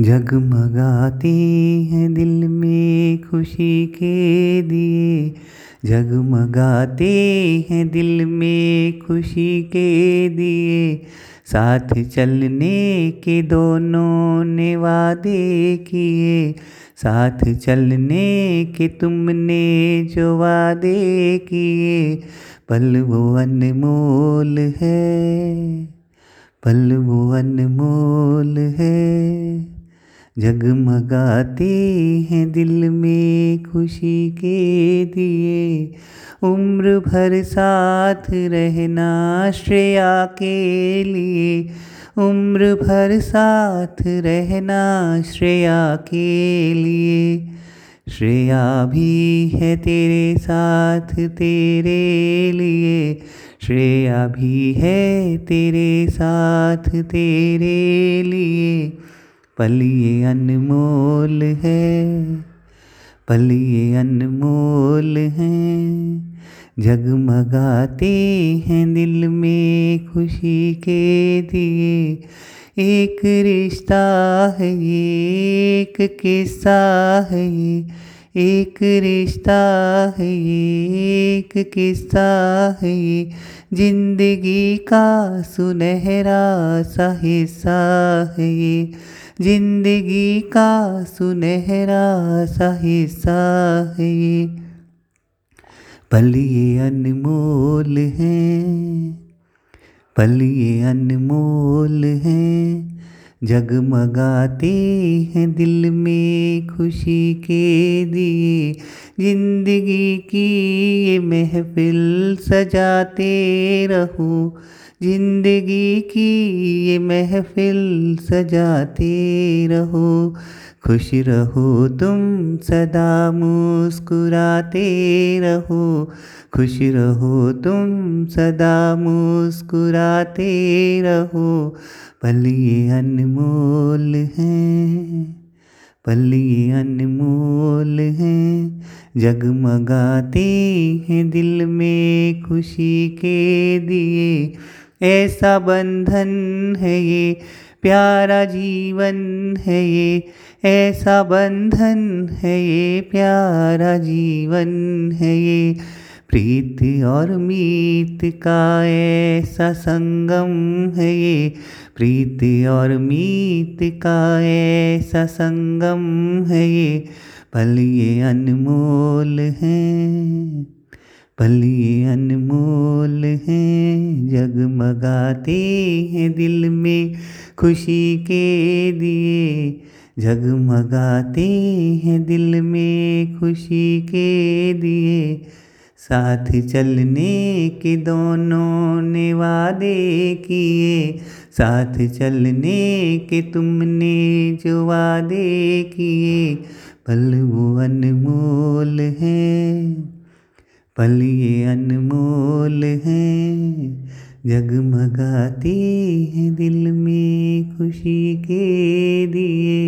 जगमगाते हैं दिल में खुशी के दिए। जगमगाते हैं दिल में खुशी के दिए। साथ चलने के दोनों ने वादे किए। साथ चलने के तुमने जो वादे किए। पल वो अनमोल है, पल वो अनमोल है। जगमगाते हैं दिल में खुशी के दिए। उम्र भर साथ रहना श्रेया के लिए। उम्र भर साथ रहना श्रेया के लिए। श्रेया भी है तेरे साथ तेरे लिए। श्रेया भी है तेरे साथ तेरे लिए। पल ये अनमोल है पल ये अनमोल हैं। जगमगाते हैं दिल में खुशी के दिए, एक रिश्ता है ये एक किस्सा है ये एक रिश्ता है ये एक किस्सा है। ये ज़िंदगी का सुनहरा सा हिस्सा है ये ज़िंदगी का सुनहरा सा हिस्सा है पल ये अनमोल हैं, पल ये अनमोल हैं, जगमगाते हैं दिल में खुशी के दिए। ज़िंदगी की ये महफिल सजाते रहो ज़िंदगी की ये महफिल सजाते रहो, खुश रहो, तुम सदा मुस्कुराते रहो, खुश रहो, तुम सदा मुस्कुराते रहो। पल ये अनमोल हैं, पल ये अनमोल हैं, जगमगाते हैं दिल में खुशी के दिए। ऐसा बंधन है ये, प्यारा जीवन है ये, ऐसा बंधन है ये, प्यारा जीवन है ये। प्रीत और मीत का ऐसा संगम है ये, प्रीत और मीत का ऐसा संगम है ये। पल ये अनमोल हैं। पल अनमोल हैं, जगमगाते हैं दिल में खुशी के दिए। जगमगाते हैं दिल में खुशी के दिए। साथ चलने के दोनों ने वादे किए। साथ चलने के तुमने जो वादे किए। पल वो अनमोल हैं। पल ये अनमोल हैं जगमगाती हैं दिल में खुशी के दिए।